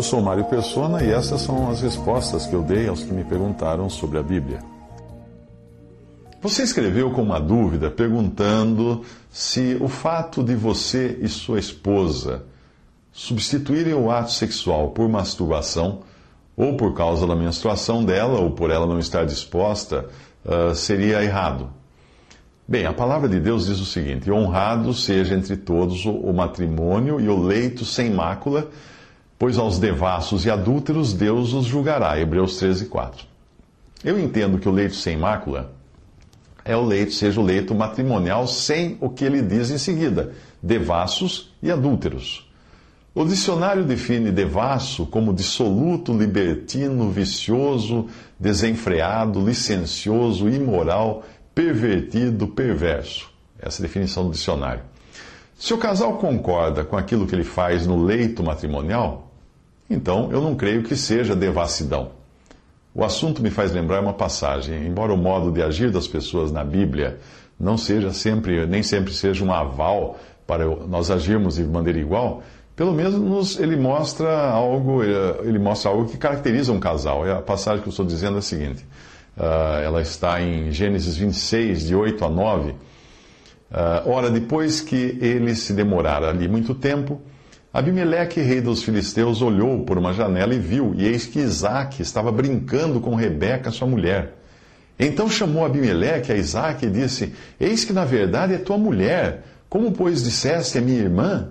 Eu sou Mário Persona e essas são as respostas que eu dei aos que me perguntaram sobre a Bíblia. Você escreveu com uma dúvida perguntando se o fato de você e sua esposa substituírem o ato sexual por masturbação, ou por causa da menstruação dela, ou por ela não estar disposta, uh, seria errado. Bem, a palavra de Deus diz o seguinte: honrado seja entre todos o, matrimônio e o leito sem mácula, pois aos devassos e adúlteros Deus os julgará. Hebreus 13, 4. Eu entendo que o leito sem mácula é o leito, seja o leito matrimonial sem o que ele diz em seguida: devassos e adúlteros. O dicionário define devasso como dissoluto, libertino, vicioso, desenfreado, licencioso, imoral, pervertido, perverso. Essa é a definição do dicionário. Se o casal concorda com aquilo que ele faz no leito matrimonial, então eu não creio que seja devassidão. O assunto me faz lembrar uma passagem. Embora o modo de agir das pessoas na Bíblia não seja sempre, nem sempre seja um aval para nós agirmos de maneira igual, pelo menos ele mostra algo, eh, ele mostra algo que caracteriza um casal. E a passagem que eu estou dizendo é a seguinte: uh, ela está em Gênesis 26, de 8 a 9. Uh, ora, depois que ele se demorara ali muito tempo, Abimeleque, rei dos filisteus, olhou por uma janela e viu, e eis que Isaac estava brincando com Rebeca, sua mulher. Então chamou Abimeleque a Isaac e disse: Eis que na verdade é tua mulher. Como, pois, disseste é minha irmã?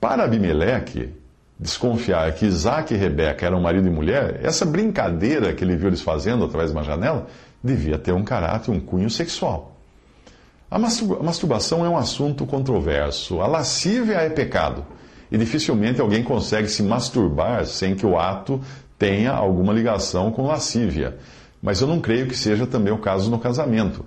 Para Abimeleque, desconfiar que Isaac e Rebeca eram marido e mulher, essa brincadeira que ele viu eles fazendo através de uma janela devia ter um caráter, um cunho sexual. A masturbação é um assunto controverso. A lascívia é pecado. E dificilmente alguém consegue se masturbar sem que o ato tenha alguma ligação com lascívia. Mas eu não creio que seja também o caso no casamento.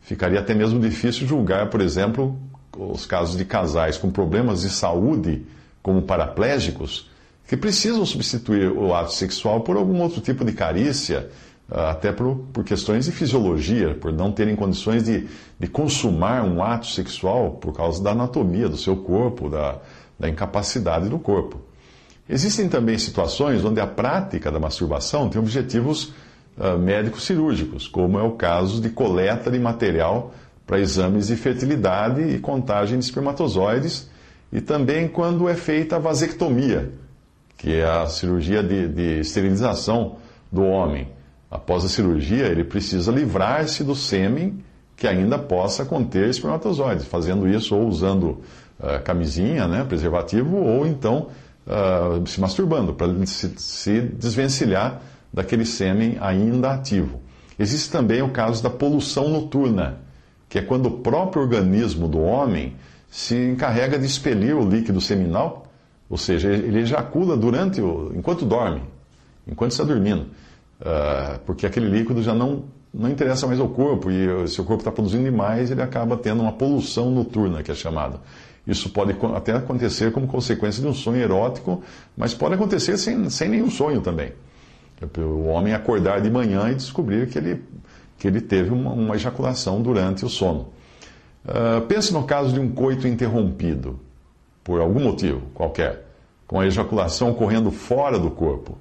Ficaria até mesmo difícil julgar, por exemplo, os casos de casais com problemas de saúde, como paraplégicos, que precisam substituir o ato sexual por algum outro tipo de carícia, até por, por questões de fisiologia, por não terem condições de, de consumar um ato sexual por causa da anatomia do seu corpo, da, da incapacidade do corpo. Existem também situações onde a prática da masturbação tem objetivos uh, médicos cirúrgicos, como é o caso de coleta de material para exames de fertilidade e contagem de espermatozoides, e também quando é feita a vasectomia, que é a cirurgia de, de esterilização do homem. Após a cirurgia, ele precisa livrar-se do sêmen que ainda possa conter espermatozoides, fazendo isso ou usando uh, camisinha, né, preservativo, ou então uh, se masturbando, para se, se desvencilhar daquele sêmen ainda ativo. Existe também o caso da poluição noturna, que é quando o próprio organismo do homem se encarrega de expelir o líquido seminal, ou seja, ele ejacula durante o, enquanto dorme, enquanto está dormindo, uh, porque aquele líquido já não, não interessa mais ao corpo e se o corpo está produzindo demais, ele acaba tendo uma poluição noturna, que é chamado. Isso pode até acontecer como consequência de um sonho erótico, mas pode acontecer sem, sem nenhum sonho também. O homem acordar de manhã e descobrir que ele que ele teve uma, uma ejaculação durante o sono. Uh, pense no caso de um coito interrompido, por algum motivo qualquer, com a ejaculação ocorrendo fora do corpo.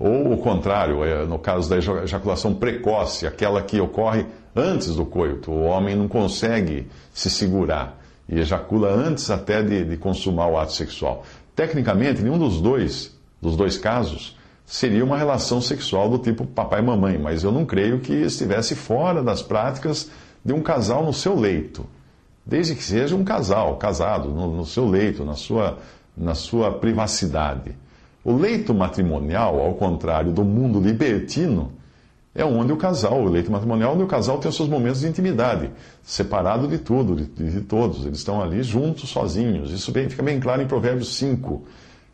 Ou o contrário, é, no caso da ejaculação precoce, aquela que ocorre antes do coito. O homem não consegue se segurar e ejacula antes até de, de consumar o ato sexual. Tecnicamente, nenhum dos dois, dos dois casos, seria uma relação sexual do tipo papai e mamãe, mas eu não creio que estivesse fora das práticas de um casal no seu leito. Desde que seja um casal, casado, no, no seu leito, na sua, na sua privacidade. O leito matrimonial, ao contrário do mundo libertino, é onde o casal, o leito matrimonial, onde o casal tem os seus momentos de intimidade, separado de tudo, de, de todos. Eles estão ali juntos, sozinhos. Isso bem, fica bem claro em Provérbios 5,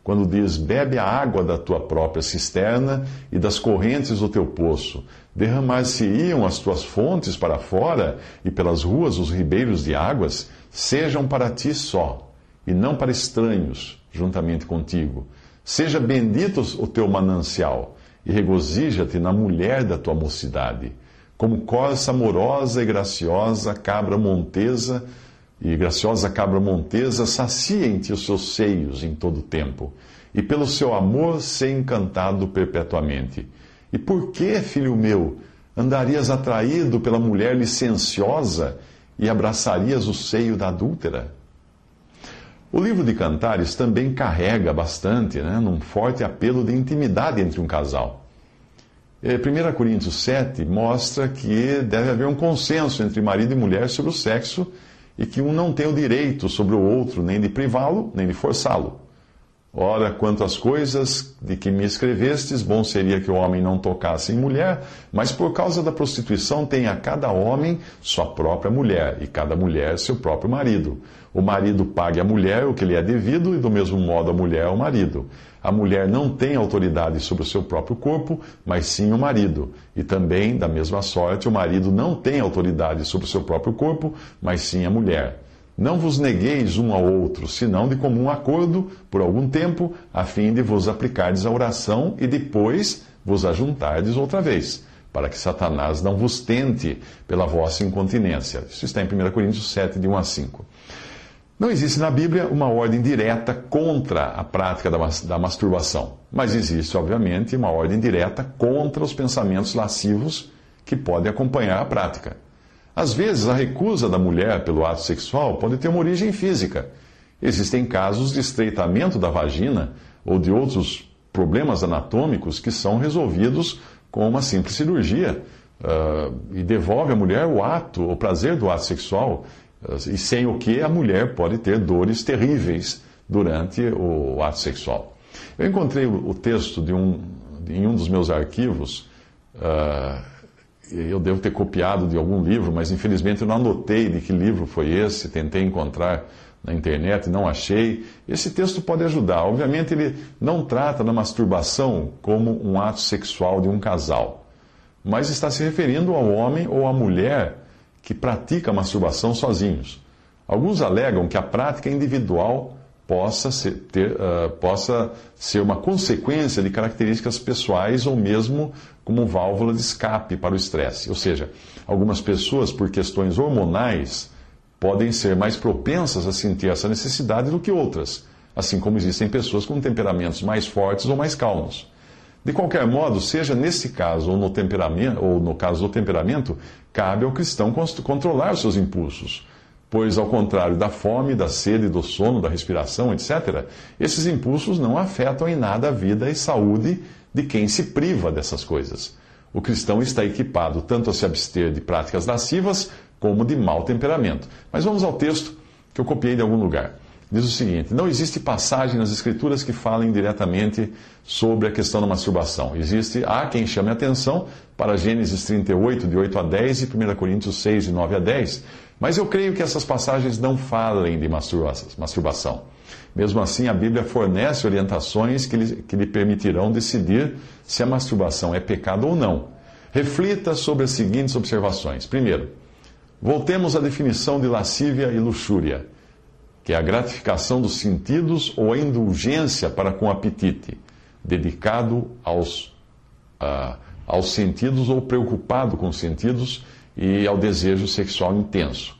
quando diz: Bebe a água da tua própria cisterna e das correntes do teu poço. Derramar-se-iam as tuas fontes para fora, e pelas ruas os ribeiros de águas, sejam para ti só, e não para estranhos juntamente contigo. Seja bendito o teu manancial e regozija-te na mulher da tua mocidade, como corça amorosa e graciosa, cabra montesa, e graciosa cabra montesa, sacia em ti os seus seios em todo o tempo, e pelo seu amor ser encantado perpetuamente. E por que, filho meu, andarias atraído pela mulher licenciosa e abraçarias o seio da adúltera? O livro de Cantares também carrega bastante, né, num forte apelo de intimidade entre um casal. 1 é, Coríntios 7 mostra que deve haver um consenso entre marido e mulher sobre o sexo e que um não tem o direito sobre o outro nem de privá-lo, nem de forçá-lo. Ora, quanto às coisas de que me escrevestes, bom seria que o homem não tocasse em mulher, mas por causa da prostituição tem a cada homem sua própria mulher, e cada mulher seu próprio marido. O marido pague à mulher o que lhe é devido, e do mesmo modo a mulher ao marido. A mulher não tem autoridade sobre o seu próprio corpo, mas sim o marido. E também, da mesma sorte, o marido não tem autoridade sobre o seu próprio corpo, mas sim a mulher. Não vos negueis um ao outro, senão de comum acordo, por algum tempo, a fim de vos aplicardes a oração e depois vos ajuntardes outra vez, para que Satanás não vos tente pela vossa incontinência. Isso está em 1 Coríntios 7, de 1 a 5. Não existe na Bíblia uma ordem direta contra a prática da, da masturbação, mas existe, obviamente, uma ordem direta contra os pensamentos lascivos que podem acompanhar a prática. Às vezes, a recusa da mulher pelo ato sexual pode ter uma origem física. Existem casos de estreitamento da vagina ou de outros problemas anatômicos que são resolvidos com uma simples cirurgia uh, e devolve à mulher o ato, o prazer do ato sexual, uh, e sem o que a mulher pode ter dores terríveis durante o ato sexual. Eu encontrei o texto de um, em um dos meus arquivos. Uh, eu devo ter copiado de algum livro, mas infelizmente eu não anotei de que livro foi esse, tentei encontrar na internet, não achei. Esse texto pode ajudar. Obviamente, ele não trata da masturbação como um ato sexual de um casal, mas está se referindo ao homem ou à mulher que pratica masturbação sozinhos. Alguns alegam que a prática individual possa ser, ter, uh, possa ser uma consequência de características pessoais ou mesmo como válvula de escape para o estresse. Ou seja, algumas pessoas, por questões hormonais, podem ser mais propensas a sentir essa necessidade do que outras, assim como existem pessoas com temperamentos mais fortes ou mais calmos. De qualquer modo, seja nesse caso ou no temperamento, ou no caso do temperamento, cabe ao cristão controlar os seus impulsos Pois, ao contrário da fome, da sede, do sono, da respiração, etc., esses impulsos não afetam em nada a vida e saúde de quem se priva dessas coisas. O cristão está equipado tanto a se abster de práticas lascivas como de mau temperamento. Mas vamos ao texto que eu copiei de algum lugar. Diz o seguinte: Não existe passagem nas Escrituras que falem diretamente sobre a questão da masturbação. Existe, há quem chame atenção para Gênesis 38, de 8 a 10 e 1 Coríntios 6, de 9 a 10 mas eu creio que essas passagens não falem de masturbação. Mesmo assim, a Bíblia fornece orientações que lhe, que lhe permitirão decidir se a masturbação é pecado ou não. Reflita sobre as seguintes observações. Primeiro, voltemos à definição de lascívia e luxúria, que é a gratificação dos sentidos ou a indulgência para com apetite, dedicado aos, uh, aos sentidos ou preocupado com os sentidos e ao desejo sexual intenso.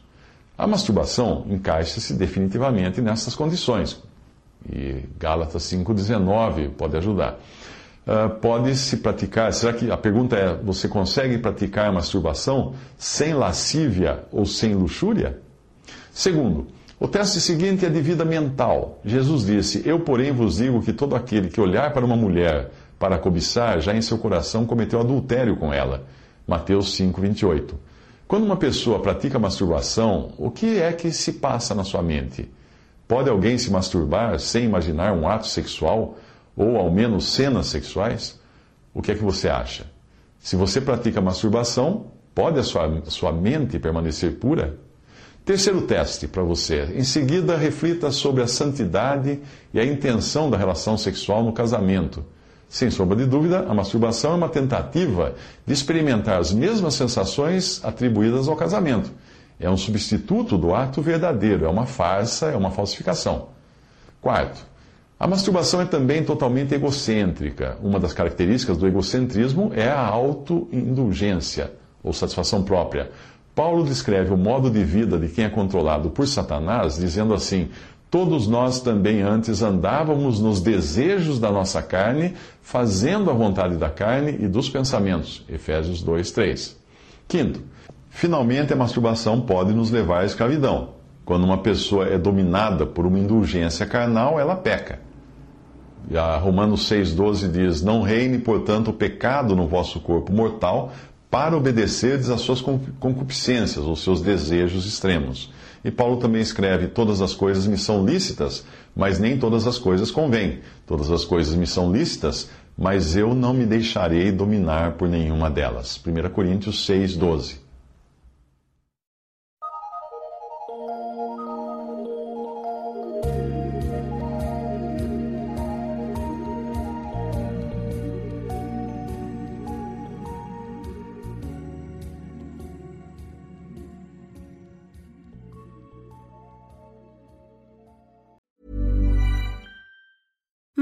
A masturbação encaixa-se definitivamente nessas condições. E Gálatas 5,19 pode ajudar. Uh, pode se praticar, será que a pergunta é: você consegue praticar a masturbação sem lascívia ou sem luxúria? Segundo, o teste seguinte é de vida mental. Jesus disse: Eu, porém, vos digo que todo aquele que olhar para uma mulher para cobiçar, já em seu coração cometeu adultério com ela. Mateus 5, 28. Quando uma pessoa pratica masturbação, o que é que se passa na sua mente? Pode alguém se masturbar sem imaginar um ato sexual ou ao menos cenas sexuais? O que é que você acha? Se você pratica masturbação, pode a sua, sua mente permanecer pura? Terceiro teste para você. Em seguida, reflita sobre a santidade e a intenção da relação sexual no casamento. Sem sombra de dúvida, a masturbação é uma tentativa de experimentar as mesmas sensações atribuídas ao casamento. É um substituto do ato verdadeiro, é uma farsa, é uma falsificação. Quarto, a masturbação é também totalmente egocêntrica. Uma das características do egocentrismo é a autoindulgência, ou satisfação própria. Paulo descreve o modo de vida de quem é controlado por Satanás, dizendo assim: Todos nós também antes andávamos nos desejos da nossa carne, fazendo a vontade da carne e dos pensamentos. Efésios 2, 3. Quinto, finalmente a masturbação pode nos levar à escravidão. Quando uma pessoa é dominada por uma indulgência carnal, ela peca. E a Romanos 6,12 diz: Não reine, portanto, o pecado no vosso corpo mortal, para obedecerdes às suas concupiscências, ou seus desejos extremos. E Paulo também escreve: Todas as coisas me são lícitas, mas nem todas as coisas convêm. Todas as coisas me são lícitas, mas eu não me deixarei dominar por nenhuma delas. 1 Coríntios 6, 12.